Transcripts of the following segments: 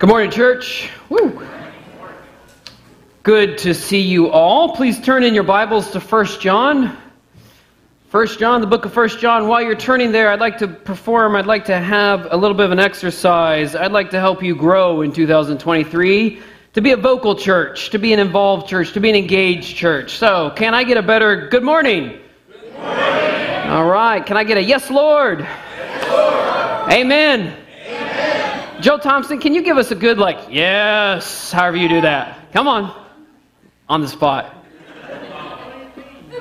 Good morning, church. Woo. Good to see you all. Please turn in your Bibles to 1 John. 1 John, the book of 1 John. While you're turning there, I'd like to perform, I'd like to have a little bit of an exercise. I'd like to help you grow in 2023 to be a vocal church, to be an involved church, to be an engaged church. So, can I get a better good morning? Good morning. All right. Can I get a yes, Lord? Yes, Lord. Amen. Joe Thompson, can you give us a good, like, yes, however you do that? Come on. On the spot.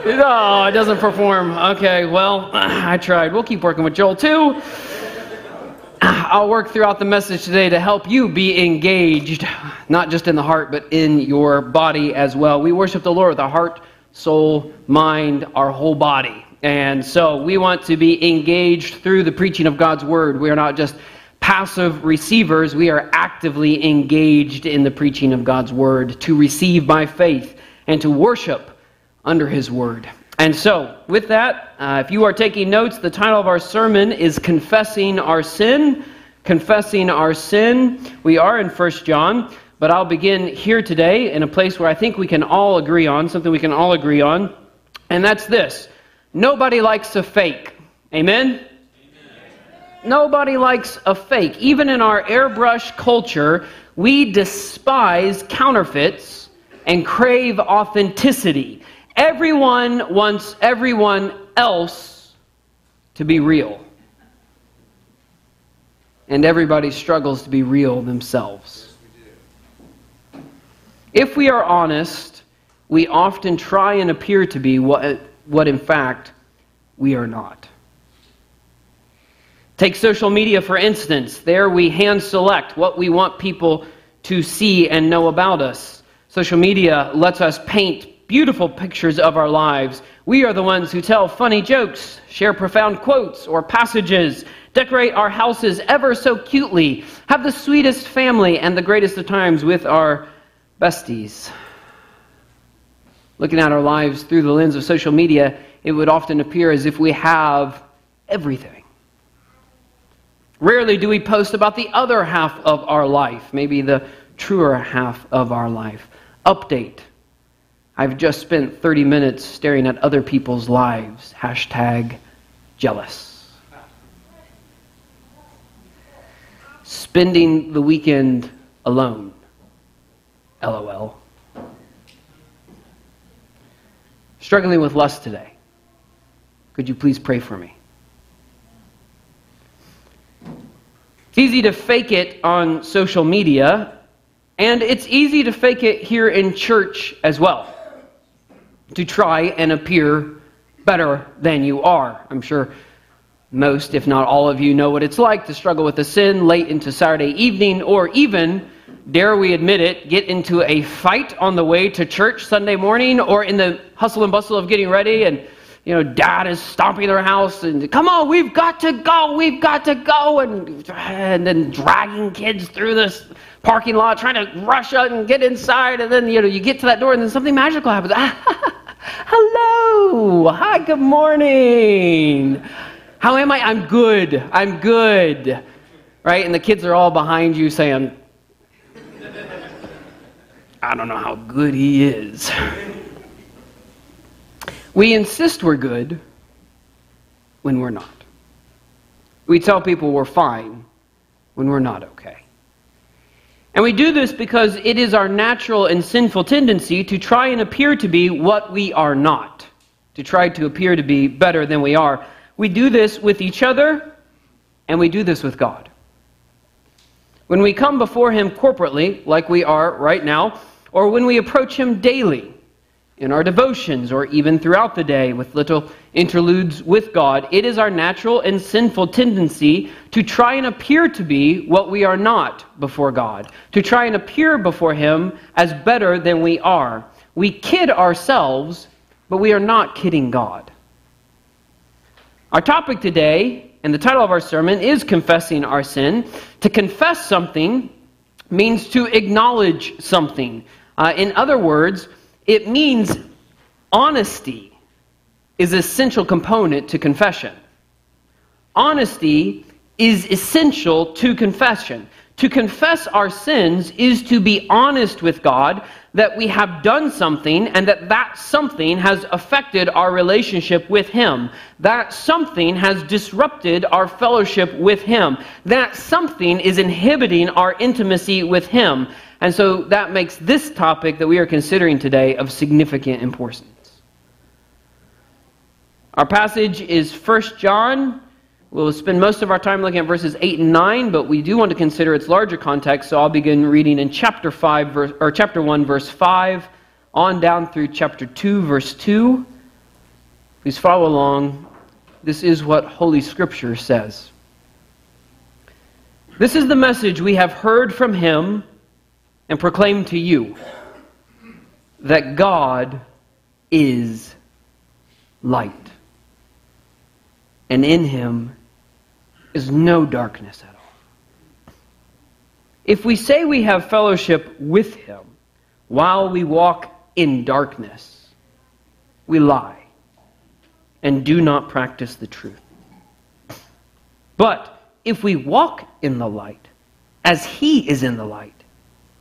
No, oh, it doesn't perform. Okay, well, I tried. We'll keep working with Joel too. I'll work throughout the message today to help you be engaged, not just in the heart, but in your body as well. We worship the Lord with our heart, soul, mind, our whole body. And so we want to be engaged through the preaching of God's word. We are not just passive receivers, we are actively engaged in the preaching of God's word to receive by faith and to worship under his word. And so, with that, uh, if you are taking notes, the title of our sermon is Confessing Our Sin. Confessing Our Sin. We are in 1 John, but I'll begin here today in a place where I think we can all agree on, something we can all agree on, and that's this nobody likes a fake. Amen? Nobody likes a fake. Even in our airbrush culture, we despise counterfeits and crave authenticity. Everyone wants everyone else to be real. And everybody struggles to be real themselves. If we are honest, we often try and appear to be what, what in fact we are not. Take social media, for instance. There we hand select what we want people to see and know about us. Social media lets us paint beautiful pictures of our lives. We are the ones who tell funny jokes, share profound quotes or passages, decorate our houses ever so cutely, have the sweetest family and the greatest of times with our besties. Looking at our lives through the lens of social media, it would often appear as if we have everything. Rarely do we post about the other half of our life, maybe the truer half of our life. Update. I've just spent 30 minutes staring at other people's lives. Hashtag jealous. Spending the weekend alone. LOL. Struggling with lust today. Could you please pray for me? Easy to fake it on social media, and it's easy to fake it here in church as well. To try and appear better than you are. I'm sure most, if not all of you, know what it's like to struggle with a sin late into Saturday evening, or even, dare we admit it, get into a fight on the way to church Sunday morning, or in the hustle and bustle of getting ready and you know, dad is stomping their house and come on, we've got to go, we've got to go, and, and then dragging kids through this parking lot, trying to rush out and get inside, and then you know you get to that door and then something magical happens. Hello, hi, good morning. How am I? I'm good. I'm good. Right? And the kids are all behind you saying, I don't know how good he is. We insist we're good when we're not. We tell people we're fine when we're not okay. And we do this because it is our natural and sinful tendency to try and appear to be what we are not, to try to appear to be better than we are. We do this with each other, and we do this with God. When we come before Him corporately, like we are right now, or when we approach Him daily, in our devotions or even throughout the day with little interludes with God, it is our natural and sinful tendency to try and appear to be what we are not before God, to try and appear before Him as better than we are. We kid ourselves, but we are not kidding God. Our topic today, and the title of our sermon, is Confessing Our Sin. To confess something means to acknowledge something. Uh, in other words, it means honesty is essential component to confession. Honesty is essential to confession. To confess our sins is to be honest with God that we have done something and that that something has affected our relationship with Him. That something has disrupted our fellowship with Him. That something is inhibiting our intimacy with Him. And so that makes this topic that we are considering today of significant importance. Our passage is 1 John. We'll spend most of our time looking at verses 8 and 9, but we do want to consider its larger context, so I'll begin reading in chapter 5 verse, or chapter 1 verse 5 on down through chapter 2 verse 2. Please follow along. This is what Holy Scripture says. This is the message we have heard from him and proclaim to you that God is light, and in him is no darkness at all. If we say we have fellowship with him while we walk in darkness, we lie and do not practice the truth. But if we walk in the light, as he is in the light,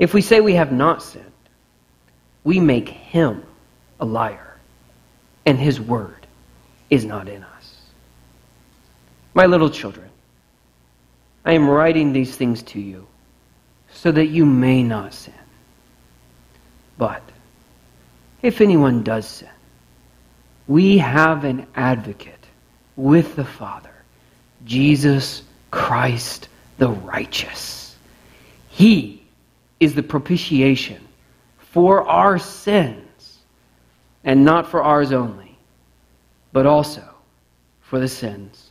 If we say we have not sinned, we make him a liar, and his word is not in us. My little children, I am writing these things to you so that you may not sin. But if anyone does sin, we have an advocate with the Father, Jesus Christ the righteous. He is the propitiation for our sins, and not for ours only, but also for the sins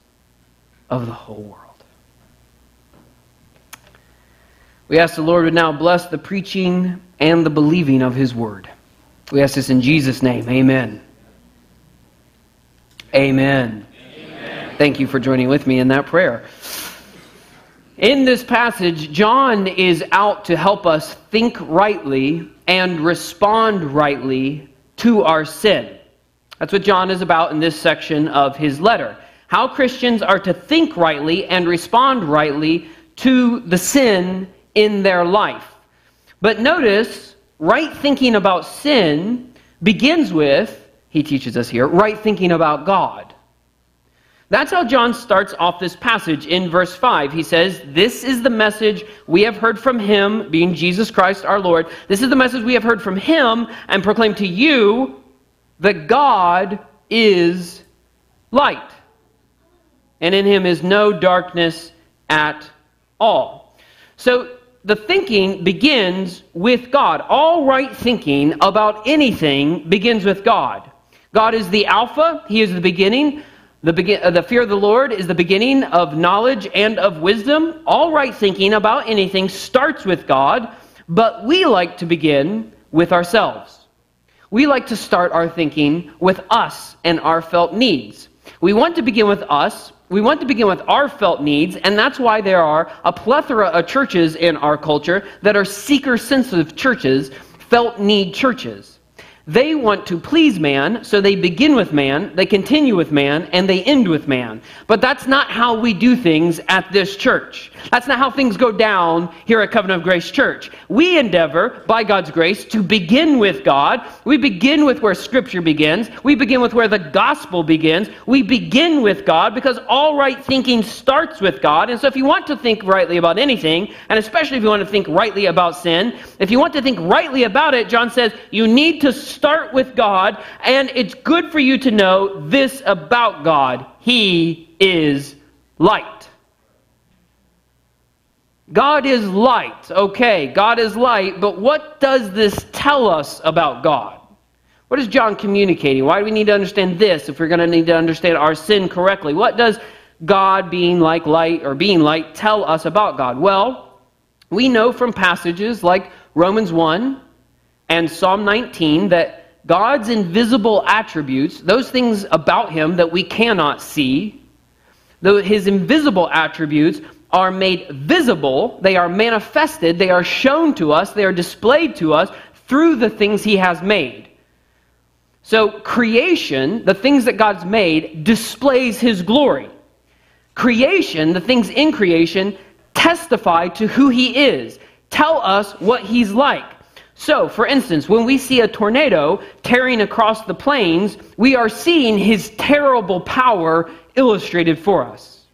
of the whole world. We ask the Lord would now bless the preaching and the believing of his word. We ask this in Jesus' name. Amen. Amen. Amen. Thank you for joining with me in that prayer. In this passage, John is out to help us think rightly and respond rightly to our sin. That's what John is about in this section of his letter. How Christians are to think rightly and respond rightly to the sin in their life. But notice, right thinking about sin begins with, he teaches us here, right thinking about God. That's how John starts off this passage in verse 5. He says, This is the message we have heard from him, being Jesus Christ our Lord. This is the message we have heard from him and proclaim to you that God is light, and in him is no darkness at all. So the thinking begins with God. All right thinking about anything begins with God. God is the Alpha, He is the beginning. The, begin, uh, the fear of the Lord is the beginning of knowledge and of wisdom. All right thinking about anything starts with God, but we like to begin with ourselves. We like to start our thinking with us and our felt needs. We want to begin with us. We want to begin with our felt needs, and that's why there are a plethora of churches in our culture that are seeker sensitive churches, felt need churches. They want to please man, so they begin with man, they continue with man, and they end with man. But that's not how we do things at this church. That's not how things go down here at Covenant of Grace Church. We endeavor, by God's grace, to begin with God. We begin with where Scripture begins. We begin with where the gospel begins. We begin with God because all right thinking starts with God. And so if you want to think rightly about anything, and especially if you want to think rightly about sin, if you want to think rightly about it, John says, you need to start with God, and it's good for you to know this about God He is light. God is light. Okay, God is light, but what does this tell us about God? What is John communicating? Why do we need to understand this if we're going to need to understand our sin correctly? What does God being like light or being light tell us about God? Well, we know from passages like Romans 1 and Psalm 19 that God's invisible attributes, those things about him that we cannot see, though his invisible attributes are made visible, they are manifested, they are shown to us, they are displayed to us through the things he has made. So, creation, the things that God's made, displays his glory. Creation, the things in creation, testify to who he is, tell us what he's like. So, for instance, when we see a tornado tearing across the plains, we are seeing his terrible power illustrated for us.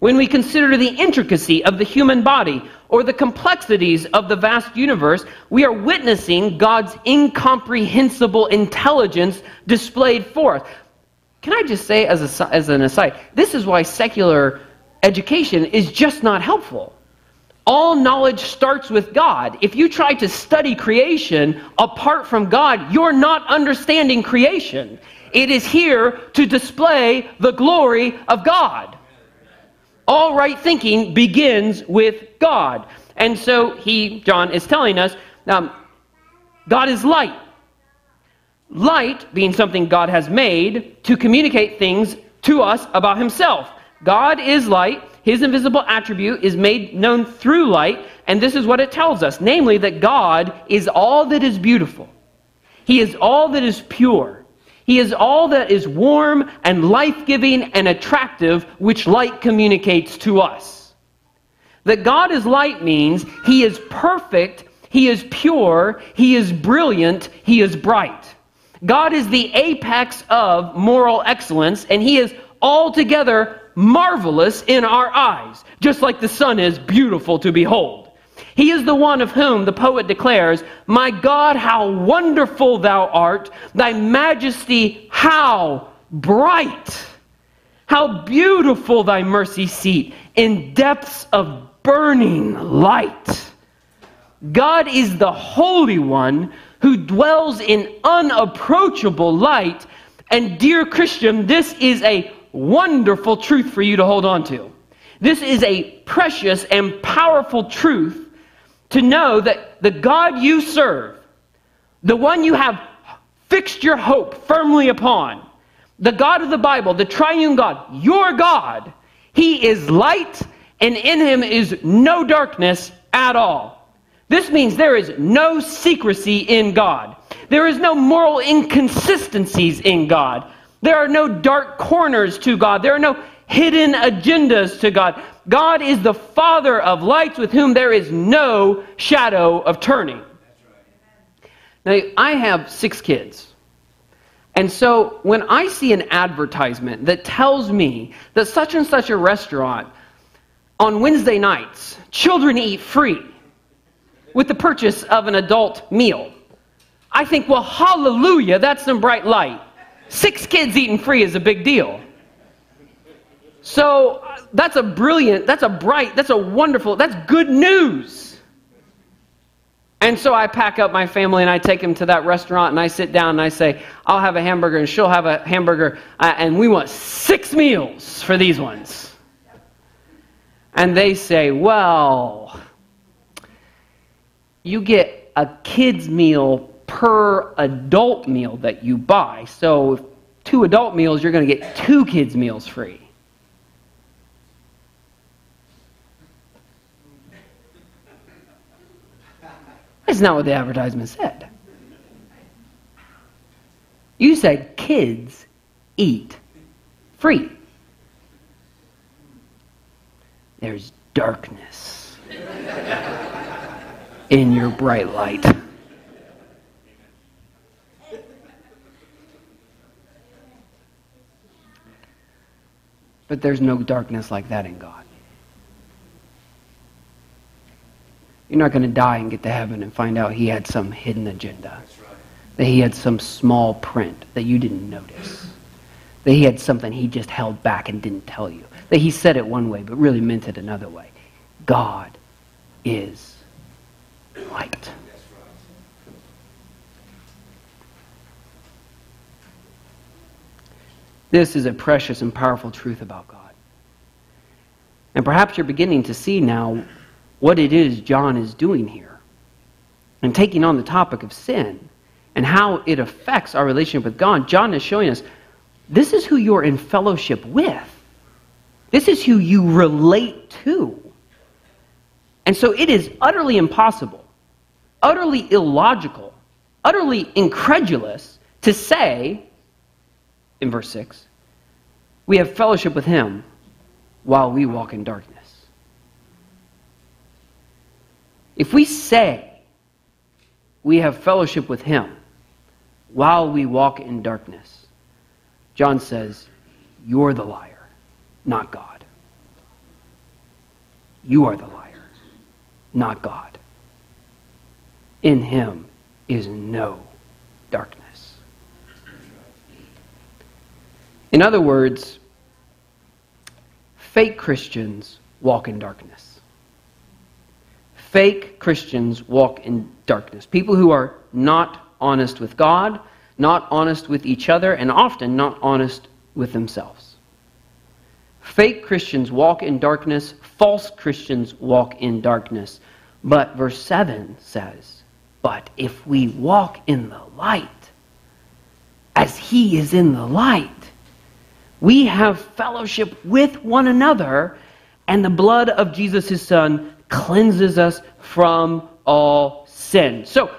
When we consider the intricacy of the human body or the complexities of the vast universe, we are witnessing God's incomprehensible intelligence displayed forth. Can I just say, as, a, as an aside, this is why secular education is just not helpful. All knowledge starts with God. If you try to study creation apart from God, you're not understanding creation. It is here to display the glory of God. All right thinking begins with God. And so he, John, is telling us um, God is light. Light being something God has made to communicate things to us about himself. God is light. His invisible attribute is made known through light, and this is what it tells us namely, that God is all that is beautiful, He is all that is pure. He is all that is warm and life giving and attractive, which light communicates to us. That God is light means He is perfect, He is pure, He is brilliant, He is bright. God is the apex of moral excellence, and He is altogether marvelous in our eyes, just like the sun is beautiful to behold. He is the one of whom the poet declares, My God, how wonderful thou art, thy majesty, how bright, how beautiful thy mercy seat in depths of burning light. God is the Holy One who dwells in unapproachable light. And, dear Christian, this is a wonderful truth for you to hold on to. This is a precious and powerful truth to know that the God you serve, the one you have fixed your hope firmly upon, the God of the Bible, the triune God, your God, He is light and in Him is no darkness at all. This means there is no secrecy in God. There is no moral inconsistencies in God. There are no dark corners to God. There are no hidden agendas to God. God is the Father of lights with whom there is no shadow of turning. Now, I have six kids. And so when I see an advertisement that tells me that such and such a restaurant on Wednesday nights, children eat free with the purchase of an adult meal, I think, well, hallelujah, that's some bright light. Six kids eating free is a big deal. So that's a brilliant, that's a bright, that's a wonderful, that's good news. And so I pack up my family and I take them to that restaurant and I sit down and I say, I'll have a hamburger and she'll have a hamburger uh, and we want six meals for these ones. And they say, well, you get a kid's meal per adult meal that you buy. So, two adult meals, you're going to get two kids' meals free. That's not what the advertisement said. You said kids eat free. There's darkness in your bright light. But there's no darkness like that in God. You're not going to die and get to heaven and find out he had some hidden agenda. Right. That he had some small print that you didn't notice. That he had something he just held back and didn't tell you. That he said it one way but really meant it another way. God is light. This is a precious and powerful truth about God. And perhaps you're beginning to see now what it is John is doing here and taking on the topic of sin and how it affects our relationship with God. John is showing us this is who you're in fellowship with, this is who you relate to. And so it is utterly impossible, utterly illogical, utterly incredulous to say, in verse 6, we have fellowship with him while we walk in darkness. If we say we have fellowship with him while we walk in darkness, John says, You're the liar, not God. You are the liar, not God. In him is no darkness. In other words, fake Christians walk in darkness. Fake Christians walk in darkness. People who are not honest with God, not honest with each other, and often not honest with themselves. Fake Christians walk in darkness, false Christians walk in darkness. But verse 7 says, But if we walk in the light, as he is in the light, we have fellowship with one another, and the blood of Jesus, his son, cleanses us from all sin. So,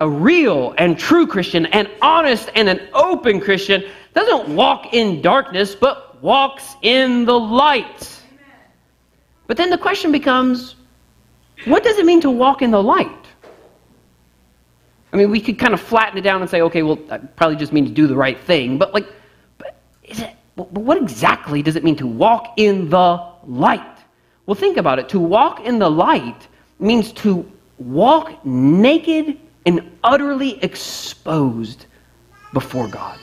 a real and true Christian, an honest and an open Christian, doesn't walk in darkness, but walks in the light. But then the question becomes what does it mean to walk in the light? I mean, we could kind of flatten it down and say, okay, well, I probably just mean to do the right thing. But, like, it, but what exactly does it mean to walk in the light? Well, think about it. To walk in the light means to walk naked and utterly exposed before God.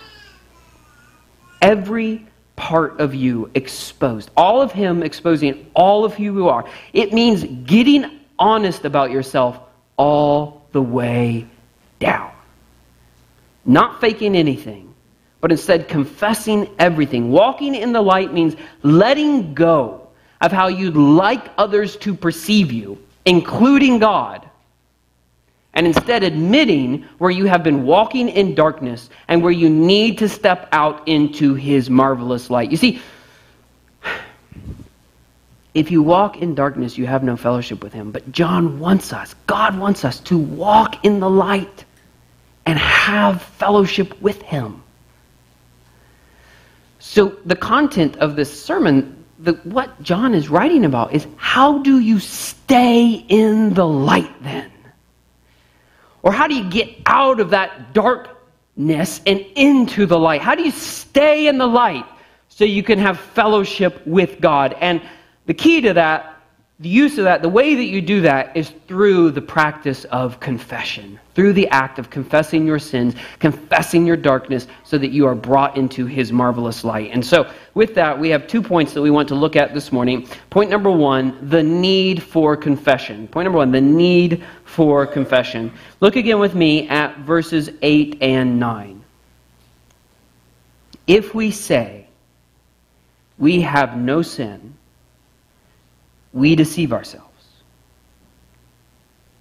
Every part of you exposed. All of Him exposing all of who you are. It means getting honest about yourself all the way down. Not faking anything, but instead confessing everything. Walking in the light means letting go of how you'd like others to perceive you, including God and instead admitting where you have been walking in darkness and where you need to step out into his marvelous light. You see, if you walk in darkness, you have no fellowship with him. But John wants us, God wants us to walk in the light and have fellowship with him. So, the content of this sermon, the, what John is writing about, is how do you stay in the light then? Or how do you get out of that darkness and into the light? How do you stay in the light so you can have fellowship with God? And the key to that, the use of that, the way that you do that is through the practice of confession, through the act of confessing your sins, confessing your darkness, so that you are brought into His marvelous light. And so, with that, we have two points that we want to look at this morning. Point number one, the need for confession. Point number one, the need for confession. Look again with me at verses 8 and 9. If we say we have no sin, we deceive ourselves,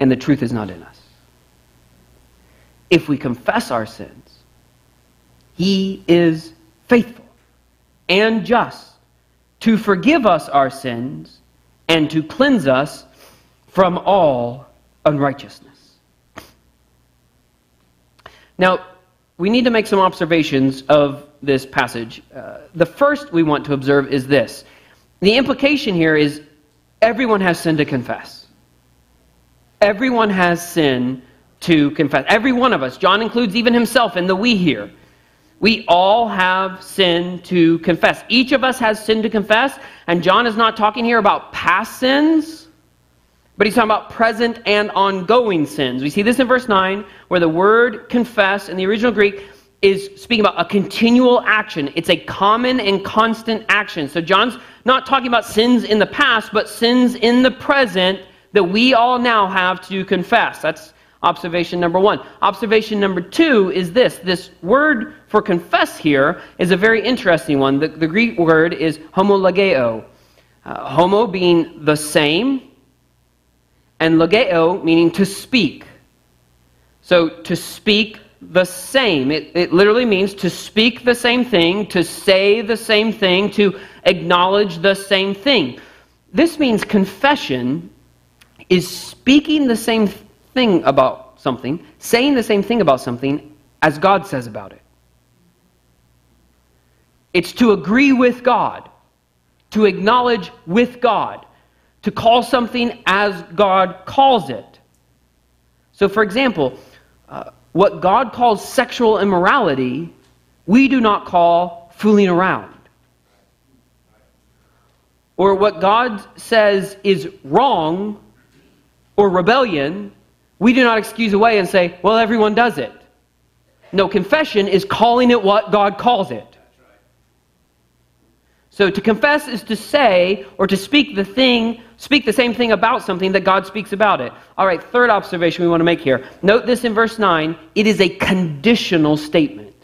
and the truth is not in us. If we confess our sins, He is faithful and just to forgive us our sins and to cleanse us from all unrighteousness. Now, we need to make some observations of this passage. Uh, the first we want to observe is this the implication here is everyone has sin to confess. Everyone has sin to confess. Every one of us. John includes even himself in the we here. We all have sin to confess. Each of us has sin to confess, and John is not talking here about past sins, but he's talking about present and ongoing sins. We see this in verse 9, where the word confess in the original Greek is speaking about a continual action. It's a common and constant action. So John's not talking about sins in the past, but sins in the present that we all now have to confess. That's observation number one. Observation number two is this this word for confess here is a very interesting one. The, the Greek word is homologeo. Uh, homo being the same, and logeo meaning to speak. So to speak the same. It, it literally means to speak the same thing, to say the same thing, to acknowledge the same thing. This means confession is speaking the same thing about something, saying the same thing about something as God says about it. It's to agree with God, to acknowledge with God, to call something as God calls it. So, for example, uh, what God calls sexual immorality, we do not call fooling around. Or what God says is wrong or rebellion, we do not excuse away and say, well, everyone does it. No, confession is calling it what God calls it. So to confess is to say or to speak the thing, speak the same thing about something that God speaks about it. All right, third observation we want to make here. Note this in verse 9. It is a conditional statement.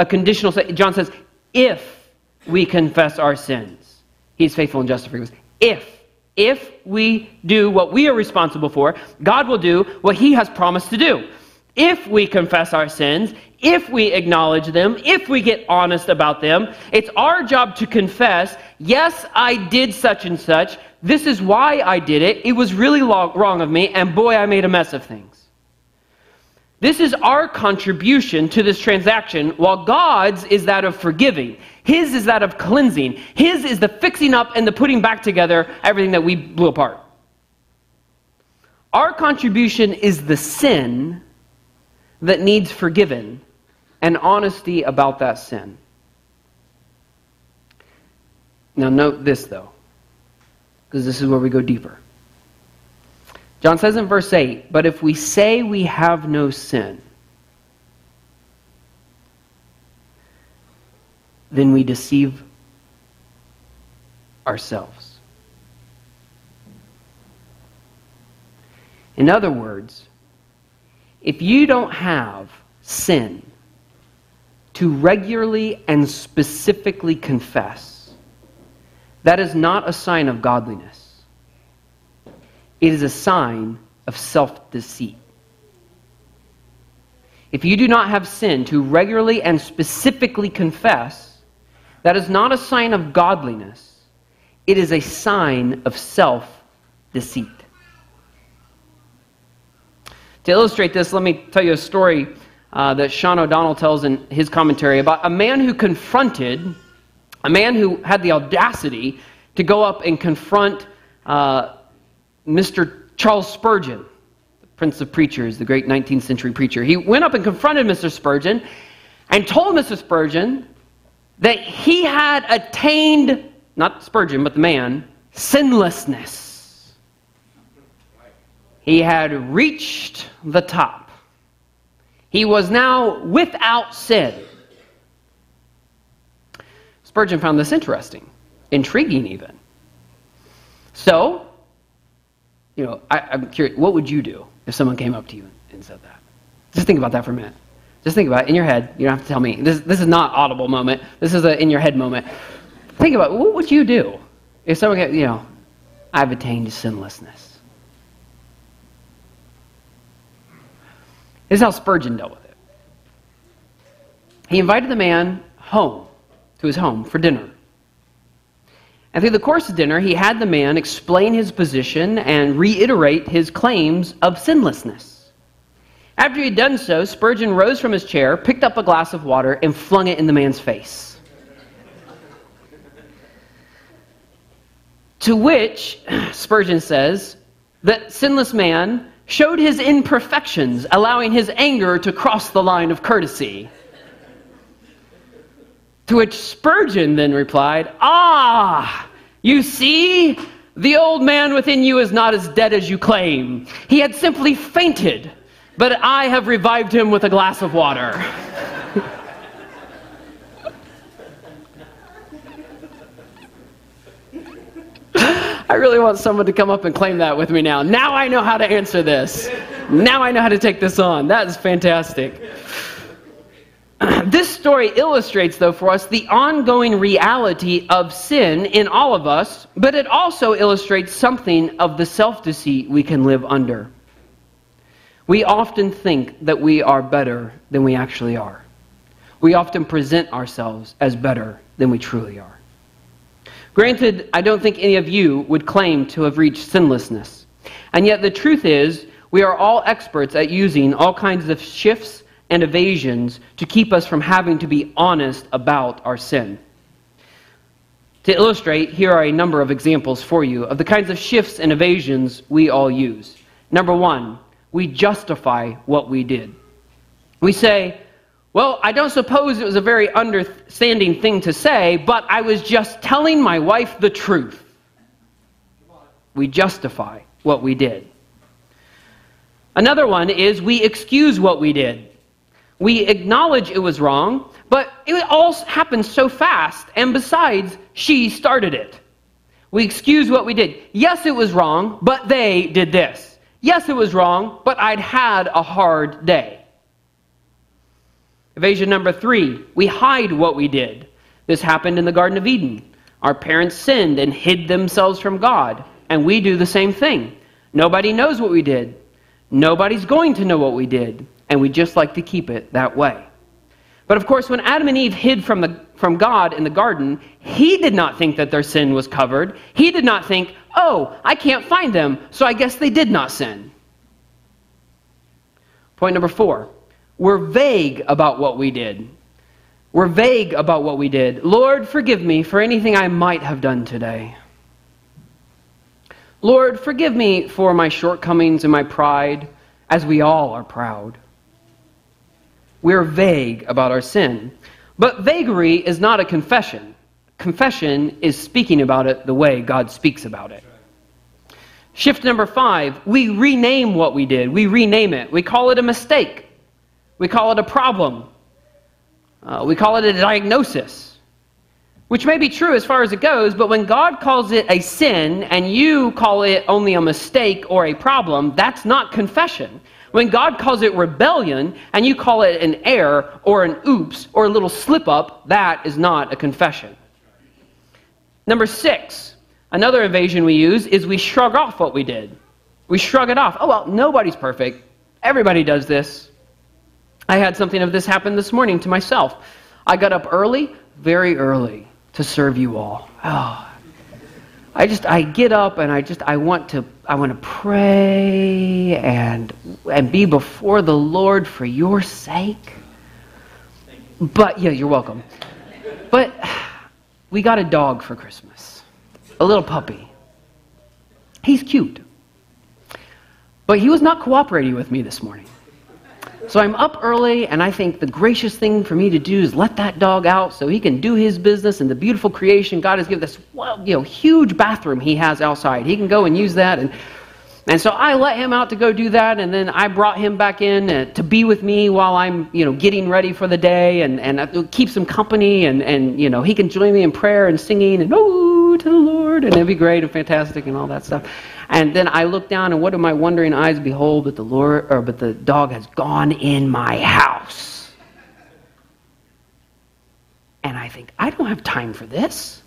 A conditional statement. John says, if we confess our sins, he's faithful and just to forgive us. If. If we do what we are responsible for, God will do what he has promised to do. If we confess our sins, if we acknowledge them, if we get honest about them, it's our job to confess, yes, I did such and such. This is why I did it. It was really wrong of me, and boy, I made a mess of things. This is our contribution to this transaction, while God's is that of forgiving. His is that of cleansing. His is the fixing up and the putting back together everything that we blew apart. Our contribution is the sin that needs forgiven and honesty about that sin. Now, note this, though, because this is where we go deeper. John says in verse 8, But if we say we have no sin, then we deceive ourselves. In other words, if you don't have sin to regularly and specifically confess, that is not a sign of godliness. It is a sign of self deceit. If you do not have sin to regularly and specifically confess, that is not a sign of godliness. It is a sign of self deceit. To illustrate this, let me tell you a story uh, that Sean O'Donnell tells in his commentary about a man who confronted, a man who had the audacity to go up and confront uh, Mr. Charles Spurgeon, the Prince of Preachers, the great 19th century preacher. He went up and confronted Mr. Spurgeon and told Mr. Spurgeon that he had attained, not Spurgeon, but the man, sinlessness. He had reached the top. He was now without sin. Spurgeon found this interesting, intriguing even. So, you know, I, am curious, what would you do if someone came up to you and said that? Just think about that for a minute. Just think about it in your head. You don't have to tell me. This, this is not audible moment. This is an in your head moment. Think about it. what would you do if someone, you know, I've attained sinlessness. This is how Spurgeon dealt with it. He invited the man home, to his home, for dinner. And through the course of dinner, he had the man explain his position and reiterate his claims of sinlessness. After he had done so, Spurgeon rose from his chair, picked up a glass of water, and flung it in the man's face. to which, Spurgeon says, that sinless man showed his imperfections, allowing his anger to cross the line of courtesy. To which Spurgeon then replied, Ah, you see, the old man within you is not as dead as you claim. He had simply fainted, but I have revived him with a glass of water. I really want someone to come up and claim that with me now. Now I know how to answer this. Now I know how to take this on. That is fantastic. this story illustrates, though, for us the ongoing reality of sin in all of us, but it also illustrates something of the self deceit we can live under. We often think that we are better than we actually are. We often present ourselves as better than we truly are. Granted, I don't think any of you would claim to have reached sinlessness. And yet, the truth is, we are all experts at using all kinds of shifts and evasions to keep us from having to be honest about our sin. To illustrate, here are a number of examples for you of the kinds of shifts and evasions we all use. Number one, we justify what we did. We say, well, I don't suppose it was a very understanding thing to say, but I was just telling my wife the truth. We justify what we did. Another one is we excuse what we did. We acknowledge it was wrong, but it all happened so fast, and besides, she started it. We excuse what we did. Yes, it was wrong, but they did this. Yes, it was wrong, but I'd had a hard day. Evasion number three, we hide what we did. This happened in the Garden of Eden. Our parents sinned and hid themselves from God, and we do the same thing. Nobody knows what we did. Nobody's going to know what we did and we just like to keep it that way. But of course, when Adam and Eve hid from, the, from God in the garden, he did not think that their sin was covered. He did not think, oh, I can't find them, so I guess they did not sin. Point number four we're vague about what we did. We're vague about what we did. Lord, forgive me for anything I might have done today. Lord, forgive me for my shortcomings and my pride, as we all are proud we're vague about our sin. But vagary is not a confession. Confession is speaking about it the way God speaks about it. Shift number five, we rename what we did. We rename it. We call it a mistake. We call it a problem. Uh, we call it a diagnosis, which may be true as far as it goes, but when God calls it a sin and you call it only a mistake or a problem, that's not confession. When God calls it rebellion and you call it an error or an oops or a little slip up, that is not a confession. Number six, another evasion we use is we shrug off what we did. We shrug it off. Oh, well, nobody's perfect. Everybody does this. I had something of this happen this morning to myself. I got up early, very early, to serve you all. Oh, I just I get up and I just I want to I want to pray and and be before the Lord for your sake. But yeah, you're welcome. But we got a dog for Christmas. A little puppy. He's cute. But he was not cooperating with me this morning. So I'm up early, and I think the gracious thing for me to do is let that dog out so he can do his business and the beautiful creation God has given this you know, huge bathroom he has outside. He can go and use that. And, and so I let him out to go do that, and then I brought him back in uh, to be with me while I'm you know, getting ready for the day and, and uh, keep some company, and, and you know, he can join me in prayer and singing and, oh, to the Lord, and it'd be great and fantastic and all that stuff. And then I look down, and what do my wondering eyes behold? But the Lord, or but the dog has gone in my house. And I think, I don't have time for this.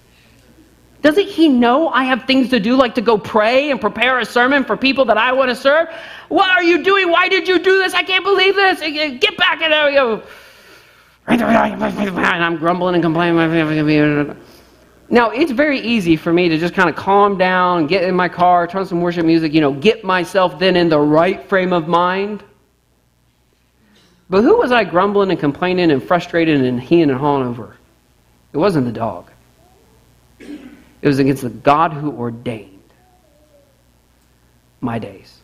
Doesn't he know I have things to do, like to go pray and prepare a sermon for people that I want to serve? What are you doing? Why did you do this? I can't believe this. Eh, eh, get back in there. And I'm grumbling and complaining. Now, it's very easy for me to just kind of calm down, get in my car, turn some worship music, you know, get myself then in the right frame of mind. But who was I grumbling and complaining and frustrated and heeing and hawing over? It wasn't the dog. It was against the God who ordained my days.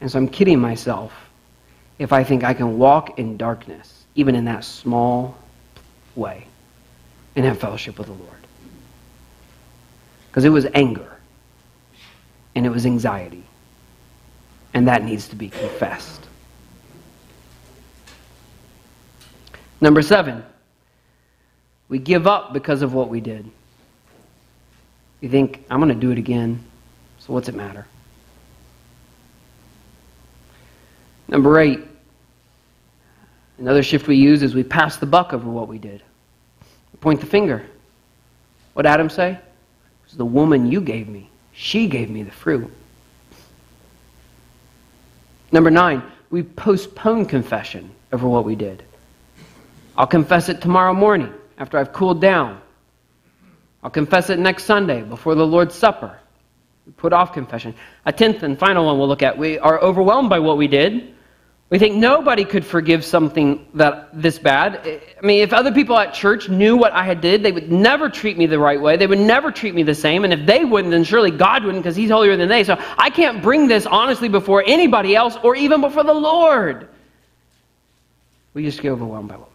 And so I'm kidding myself if I think I can walk in darkness, even in that small way, and have fellowship with the Lord. Because it was anger, and it was anxiety, and that needs to be confessed. Number seven, we give up because of what we did. You think, I'm going to do it again, so what's it matter? Number eight, another shift we use is we pass the buck over what we did. We point the finger. What Adam say? It was the woman you gave me. She gave me the fruit. Number nine, we postpone confession over what we did. I'll confess it tomorrow morning after I've cooled down. I'll confess it next Sunday before the Lord's Supper. We put off confession. A tenth and final one we'll look at. We are overwhelmed by what we did. We think nobody could forgive something that this bad. I mean, if other people at church knew what I had did, they would never treat me the right way. They would never treat me the same. And if they wouldn't, then surely God wouldn't because he's holier than they. So I can't bring this honestly before anybody else or even before the Lord. We just get overwhelmed by what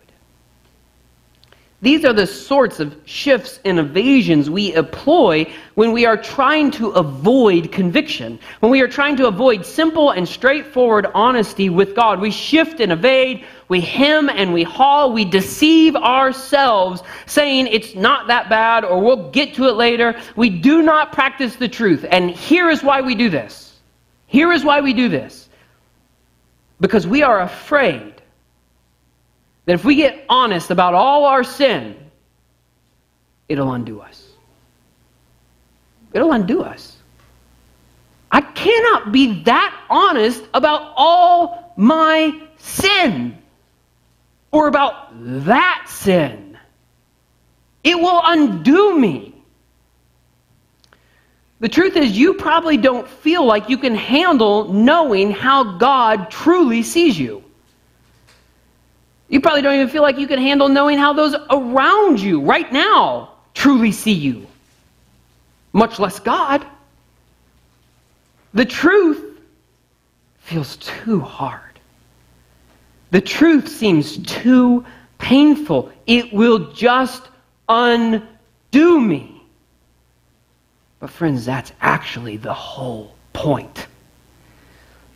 these are the sorts of shifts and evasions we employ when we are trying to avoid conviction. When we are trying to avoid simple and straightforward honesty with God, we shift and evade, we hem and we haw, we deceive ourselves, saying it's not that bad or we'll get to it later. We do not practice the truth. And here is why we do this. Here is why we do this. Because we are afraid that if we get honest about all our sin, it'll undo us. It'll undo us. I cannot be that honest about all my sin or about that sin. It will undo me. The truth is, you probably don't feel like you can handle knowing how God truly sees you. You probably don't even feel like you can handle knowing how those around you right now truly see you, much less God. The truth feels too hard. The truth seems too painful. It will just undo me. But, friends, that's actually the whole point.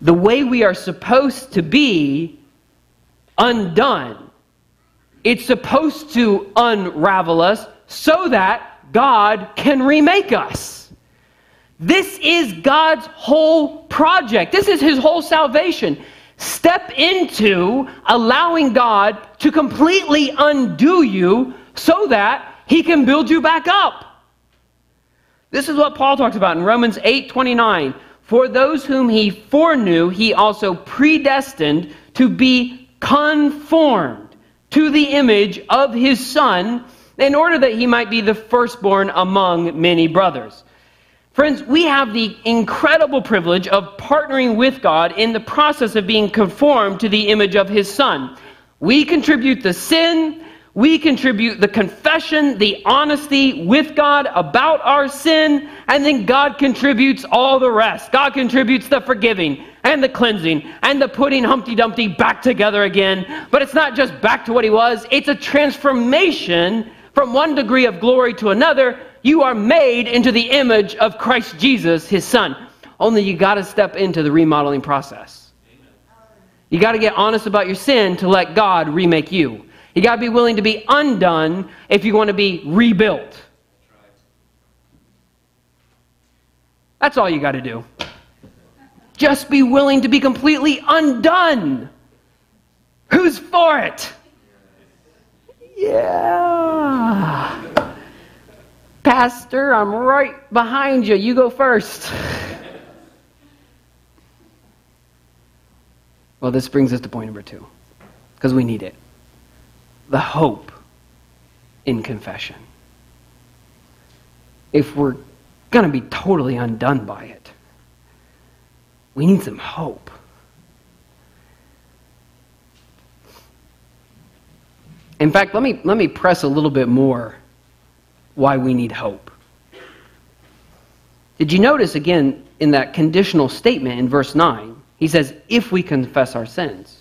The way we are supposed to be undone. It's supposed to unravel us so that God can remake us. This is God's whole project. This is his whole salvation. Step into allowing God to completely undo you so that he can build you back up. This is what Paul talks about in Romans 8 29. For those whom he foreknew, he also predestined to be conformed to the image of his son in order that he might be the firstborn among many brothers. Friends, we have the incredible privilege of partnering with God in the process of being conformed to the image of his son. We contribute the sin, we contribute the confession, the honesty with God about our sin, and then God contributes all the rest. God contributes the forgiving and the cleansing and the putting Humpty Dumpty back together again. But it's not just back to what he was, it's a transformation from one degree of glory to another. You are made into the image of Christ Jesus, his son. Only you got to step into the remodeling process. You got to get honest about your sin to let God remake you. You got to be willing to be undone if you want to be rebuilt. That's all you got to do. Just be willing to be completely undone. Who's for it? Yeah. Pastor, I'm right behind you. You go first. Well, this brings us to point number two, because we need it the hope in confession. If we're going to be totally undone by it, we need some hope. In fact, let me, let me press a little bit more why we need hope. Did you notice again in that conditional statement in verse 9? He says, if we confess our sins.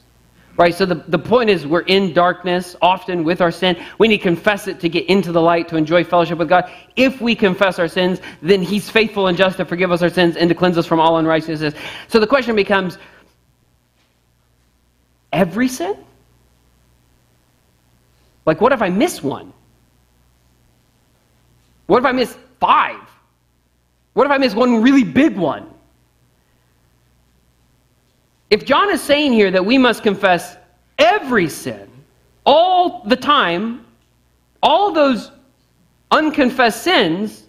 Right? So the, the point is, we're in darkness often with our sin. We need to confess it to get into the light, to enjoy fellowship with God. If we confess our sins, then He's faithful and just to forgive us our sins and to cleanse us from all unrighteousness. So the question becomes every sin? Like, what if I miss one? What if I miss five? What if I miss one really big one? If John is saying here that we must confess every sin all the time, all those unconfessed sins,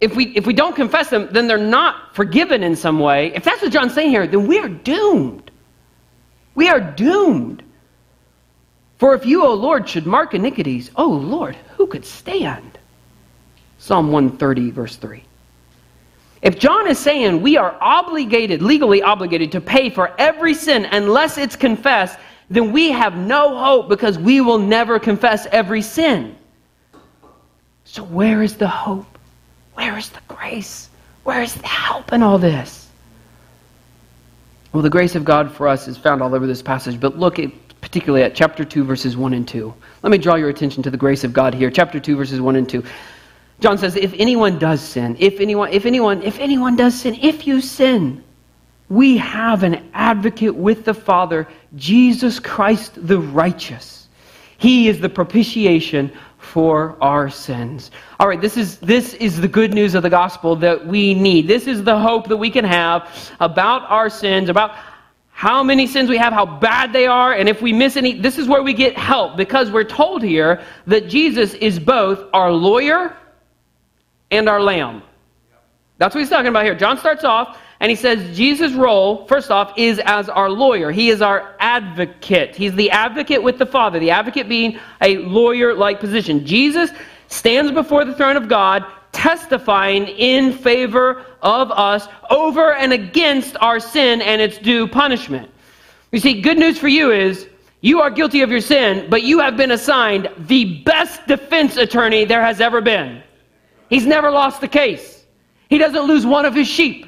if we, if we don't confess them, then they're not forgiven in some way. If that's what John's saying here, then we are doomed. We are doomed. For if you, O Lord, should mark iniquities, O Lord, who could stand? Psalm 130, verse 3. If John is saying we are obligated, legally obligated, to pay for every sin unless it's confessed, then we have no hope because we will never confess every sin. So, where is the hope? Where is the grace? Where is the help in all this? Well, the grace of God for us is found all over this passage, but look at, particularly at chapter 2, verses 1 and 2. Let me draw your attention to the grace of God here. Chapter 2, verses 1 and 2. John says, if anyone does sin, if anyone, if anyone, if anyone does sin, if you sin, we have an advocate with the Father, Jesus Christ the righteous. He is the propitiation for our sins. All right, this is this is the good news of the gospel that we need. This is the hope that we can have about our sins, about how many sins we have, how bad they are, and if we miss any, this is where we get help because we're told here that Jesus is both our lawyer and our lamb. That's what he's talking about here. John starts off and he says Jesus' role, first off, is as our lawyer. He is our advocate. He's the advocate with the Father, the advocate being a lawyer like position. Jesus stands before the throne of God, testifying in favor of us over and against our sin and its due punishment. You see, good news for you is you are guilty of your sin, but you have been assigned the best defense attorney there has ever been. He's never lost the case. He doesn't lose one of his sheep.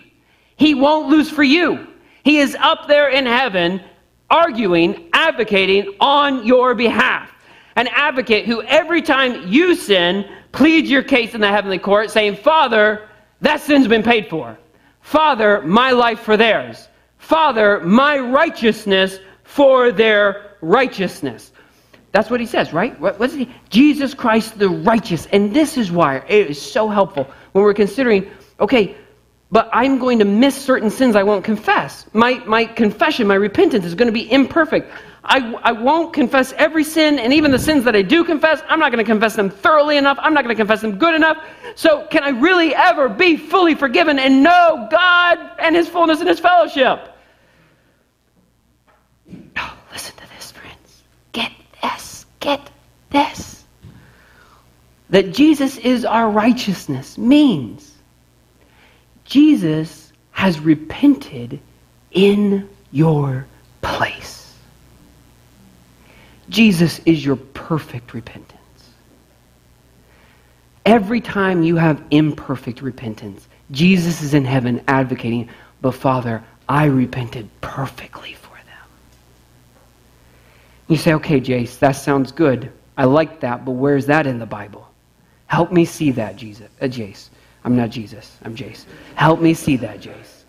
He won't lose for you. He is up there in heaven arguing, advocating on your behalf. An advocate who, every time you sin, pleads your case in the heavenly court, saying, Father, that sin's been paid for. Father, my life for theirs. Father, my righteousness for their righteousness. That's what he says, right? What, what's he? Jesus Christ the righteous. And this is why it is so helpful when we're considering, okay, but I'm going to miss certain sins I won't confess. My, my confession, my repentance is going to be imperfect. I, I won't confess every sin, and even the sins that I do confess, I'm not going to confess them thoroughly enough. I'm not going to confess them good enough. So, can I really ever be fully forgiven and know God and His fullness and His fellowship? Oh, listen to this, this. Get this. That Jesus is our righteousness means Jesus has repented in your place. Jesus is your perfect repentance. Every time you have imperfect repentance, Jesus is in heaven advocating, but Father, I repented perfectly. You say, okay, Jace, that sounds good. I like that, but where's that in the Bible? Help me see that, Jesus, uh, Jace. I'm not Jesus. I'm Jace. Help me see that, Jace.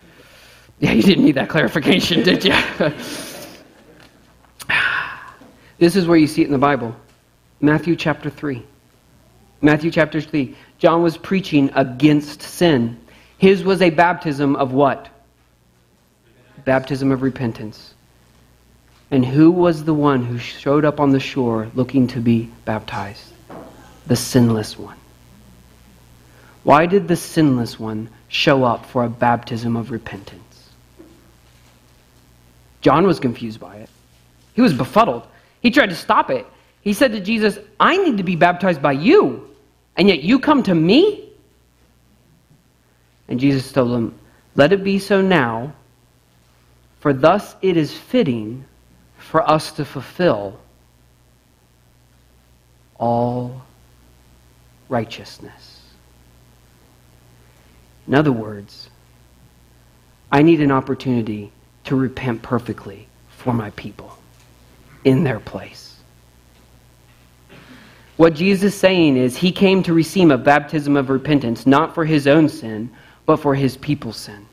Yeah, you didn't need that clarification, did you? this is where you see it in the Bible. Matthew chapter 3. Matthew chapter 3. John was preaching against sin. His was a baptism of what? Baptism of repentance. And who was the one who showed up on the shore looking to be baptized? The sinless one. Why did the sinless one show up for a baptism of repentance? John was confused by it. He was befuddled. He tried to stop it. He said to Jesus, I need to be baptized by you, and yet you come to me? And Jesus told him, Let it be so now, for thus it is fitting for us to fulfill all righteousness. In other words, I need an opportunity to repent perfectly for my people in their place. What Jesus is saying is he came to receive a baptism of repentance, not for his own sin, but for his people's sin.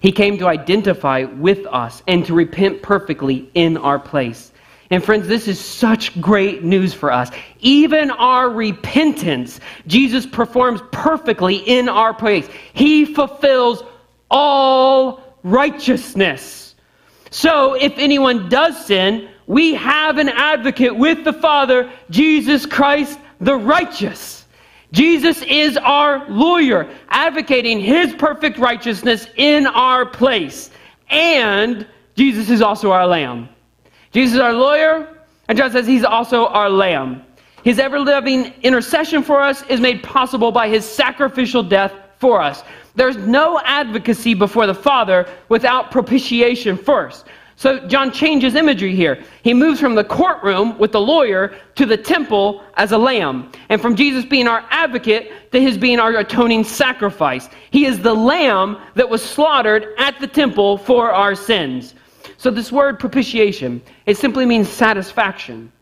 He came to identify with us and to repent perfectly in our place. And friends, this is such great news for us. Even our repentance, Jesus performs perfectly in our place. He fulfills all righteousness. So if anyone does sin, we have an advocate with the Father, Jesus Christ the righteous. Jesus is our lawyer, advocating his perfect righteousness in our place. And Jesus is also our lamb. Jesus is our lawyer, and John says he's also our lamb. His ever living intercession for us is made possible by his sacrificial death for us. There's no advocacy before the Father without propitiation first. So John changes imagery here. He moves from the courtroom with the lawyer to the temple as a lamb, and from Jesus being our advocate to his being our atoning sacrifice. He is the lamb that was slaughtered at the temple for our sins. So this word propitiation, it simply means satisfaction.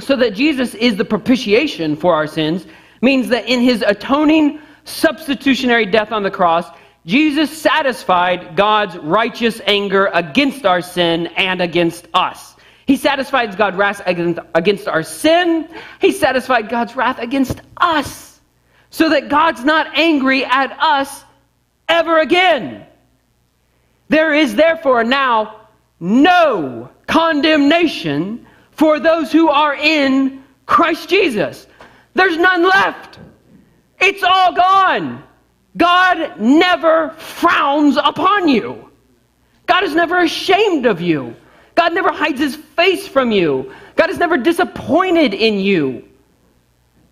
So that Jesus is the propitiation for our sins means that in his atoning substitutionary death on the cross, Jesus satisfied God's righteous anger against our sin and against us. He satisfied God's wrath against our sin. He satisfied God's wrath against us. So that God's not angry at us ever again. There is therefore now no condemnation for those who are in Christ Jesus. There's none left. It's all gone. God never frowns upon you. God is never ashamed of you. God never hides his face from you. God is never disappointed in you.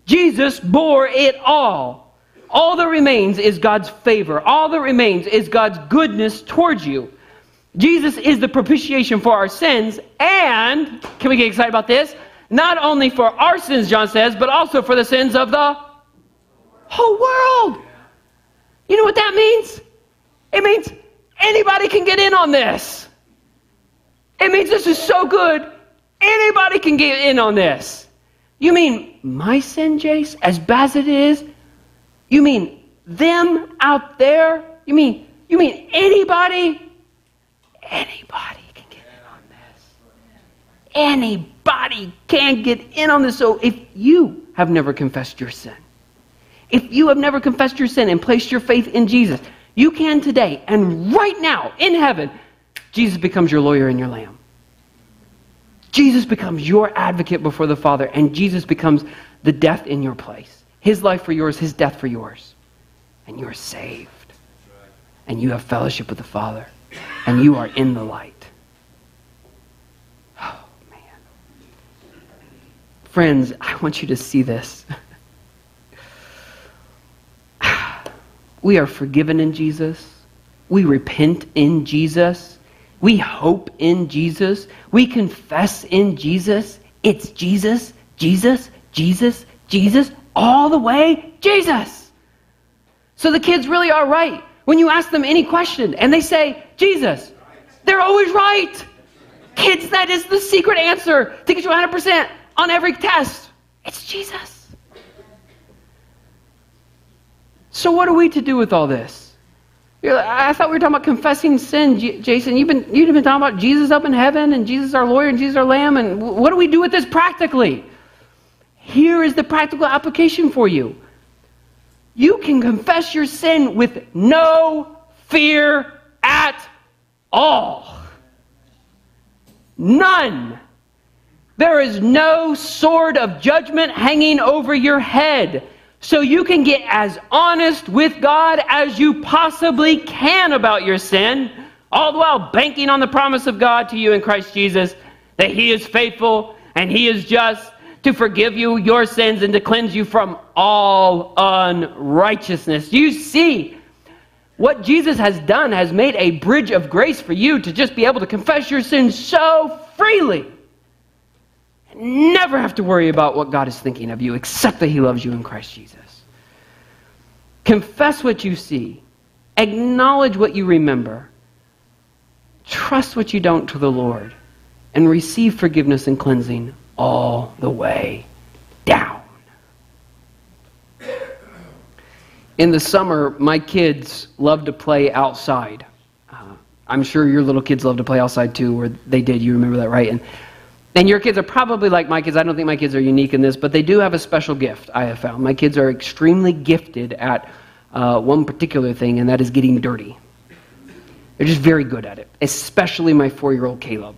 Jesus bore it all. All that remains is God's favor. All that remains is God's goodness towards you. Jesus is the propitiation for our sins, and, can we get excited about this? Not only for our sins, John says, but also for the sins of the whole world. You know what that means? It means anybody can get in on this. It means this is so good, anybody can get in on this. You mean my sin, Jace, as bad as it is? You mean them out there? You mean you mean anybody? Anybody can get in on this. Anybody can get in on this. So if you have never confessed your sin, if you have never confessed your sin and placed your faith in Jesus, you can today and right now in heaven, Jesus becomes your lawyer and your lamb. Jesus becomes your advocate before the Father, and Jesus becomes the death in your place. His life for yours, his death for yours. And you are saved. And you have fellowship with the Father. And you are in the light. Oh, man. Friends, I want you to see this. We are forgiven in Jesus. We repent in Jesus. We hope in Jesus. We confess in Jesus. It's Jesus, Jesus, Jesus, Jesus, all the way Jesus. So the kids really are right. When you ask them any question and they say, Jesus, they're always right. Kids, that is the secret answer to get you 100% on every test. It's Jesus. So, what are we to do with all this? I thought we were talking about confessing sin, Jason. You've been, you've been talking about Jesus up in heaven and Jesus our lawyer and Jesus our lamb. And what do we do with this practically? Here is the practical application for you. You can confess your sin with no fear at all. None. There is no sword of judgment hanging over your head so you can get as honest with God as you possibly can about your sin, all the while banking on the promise of God to you in Christ Jesus that He is faithful and He is just to forgive you your sins and to cleanse you from all unrighteousness. You see, what Jesus has done has made a bridge of grace for you to just be able to confess your sins so freely. Never have to worry about what God is thinking of you except that He loves you in Christ Jesus. Confess what you see, acknowledge what you remember, trust what you don't to the Lord, and receive forgiveness and cleansing all the way down. In the summer, my kids love to play outside. Uh, I'm sure your little kids love to play outside too, or they did. You remember that, right? And and your kids are probably like my kids. I don't think my kids are unique in this, but they do have a special gift, I have found. My kids are extremely gifted at uh, one particular thing, and that is getting dirty. They're just very good at it, especially my four year old Caleb.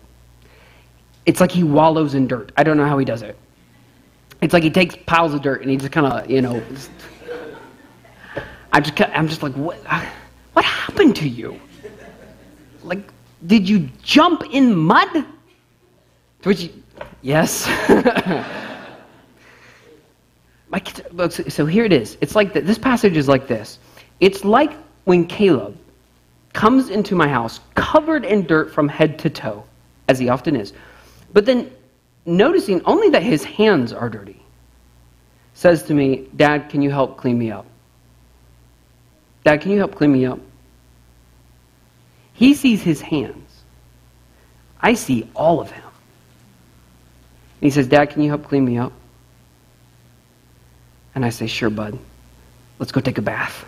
It's like he wallows in dirt. I don't know how he does it. It's like he takes piles of dirt and he just kind of, you know. I'm, just, I'm just like, what, what happened to you? Like, did you jump in mud? Which, yes. My kids, so here it is. It's like the, this passage is like this. It's like when Caleb comes into my house covered in dirt from head to toe, as he often is, but then noticing only that his hands are dirty, says to me, Dad, can you help clean me up? Dad, can you help clean me up? He sees his hands. I see all of him. He says, Dad, can you help clean me up? And I say, Sure, bud. Let's go take a bath.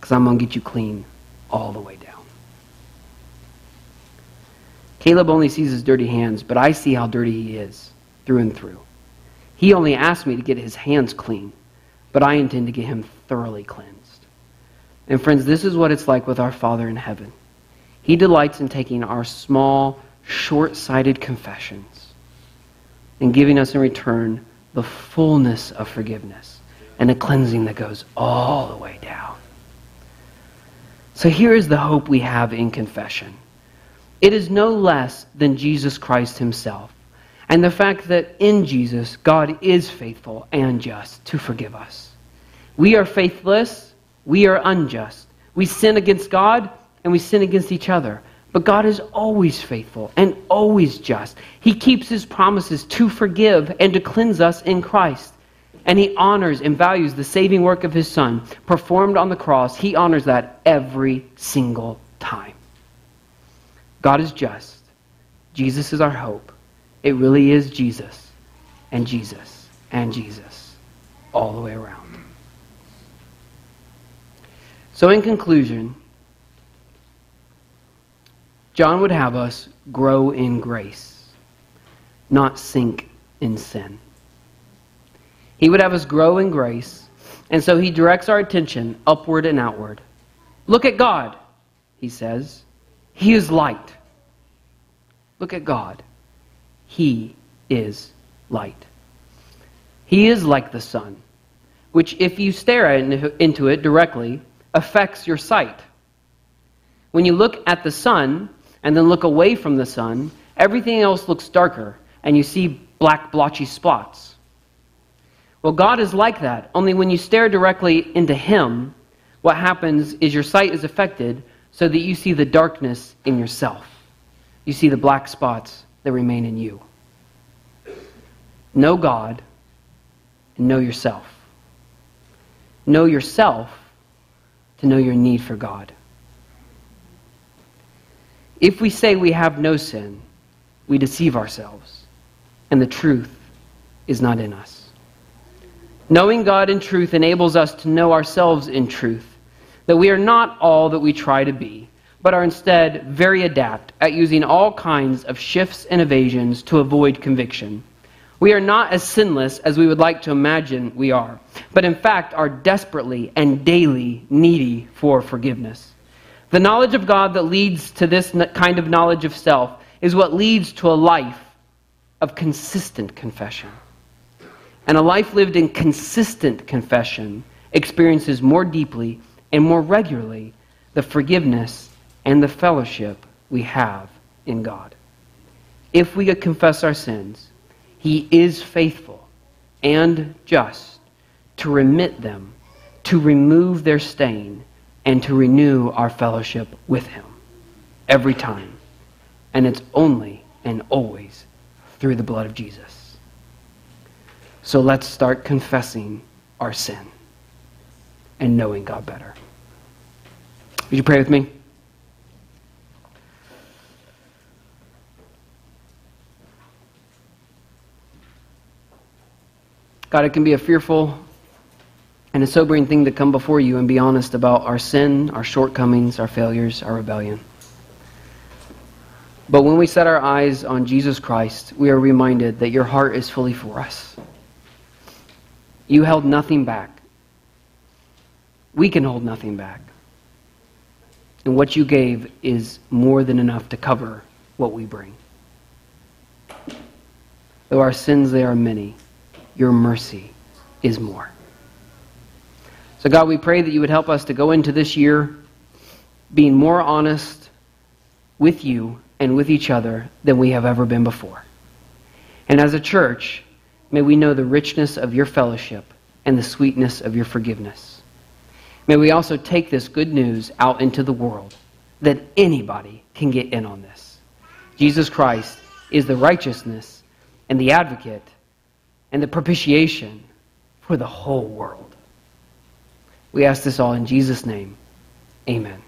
Because I'm going to get you clean all the way down. Caleb only sees his dirty hands, but I see how dirty he is through and through. He only asked me to get his hands clean, but I intend to get him thoroughly cleansed. And friends, this is what it's like with our Father in heaven. He delights in taking our small, short sighted confessions and giving us in return the fullness of forgiveness and a cleansing that goes all the way down. So here is the hope we have in confession it is no less than Jesus Christ himself. And the fact that in Jesus, God is faithful and just to forgive us. We are faithless, we are unjust. We sin against God and we sin against each other. But God is always faithful and always just. He keeps his promises to forgive and to cleanse us in Christ. And he honors and values the saving work of his Son performed on the cross. He honors that every single time. God is just. Jesus is our hope. It really is Jesus and Jesus and Jesus all the way around. So, in conclusion, John would have us grow in grace, not sink in sin. He would have us grow in grace, and so he directs our attention upward and outward. Look at God, he says. He is light. Look at God. He is light. He is like the sun, which, if you stare into it directly, affects your sight. When you look at the sun, and then look away from the sun, everything else looks darker, and you see black, blotchy spots. Well, God is like that, only when you stare directly into Him, what happens is your sight is affected so that you see the darkness in yourself. You see the black spots that remain in you. Know God and know yourself. Know yourself to know your need for God. If we say we have no sin, we deceive ourselves, and the truth is not in us. Knowing God in truth enables us to know ourselves in truth, that we are not all that we try to be, but are instead very adept at using all kinds of shifts and evasions to avoid conviction. We are not as sinless as we would like to imagine we are, but in fact are desperately and daily needy for forgiveness. The knowledge of God that leads to this kind of knowledge of self is what leads to a life of consistent confession. And a life lived in consistent confession experiences more deeply and more regularly the forgiveness and the fellowship we have in God. If we confess our sins, He is faithful and just to remit them, to remove their stain, and to renew our fellowship with Him every time. And it's only and always through the blood of Jesus. So let's start confessing our sin and knowing God better. Would you pray with me? God, it can be a fearful and a sobering thing to come before you and be honest about our sin, our shortcomings, our failures, our rebellion. But when we set our eyes on Jesus Christ, we are reminded that your heart is fully for us. You held nothing back. We can hold nothing back. And what you gave is more than enough to cover what we bring. Though our sins, they are many, your mercy is more. So, God, we pray that you would help us to go into this year being more honest with you and with each other than we have ever been before. And as a church, may we know the richness of your fellowship and the sweetness of your forgiveness. May we also take this good news out into the world that anybody can get in on this. Jesus Christ is the righteousness and the advocate and the propitiation for the whole world. We ask this all in Jesus' name. Amen.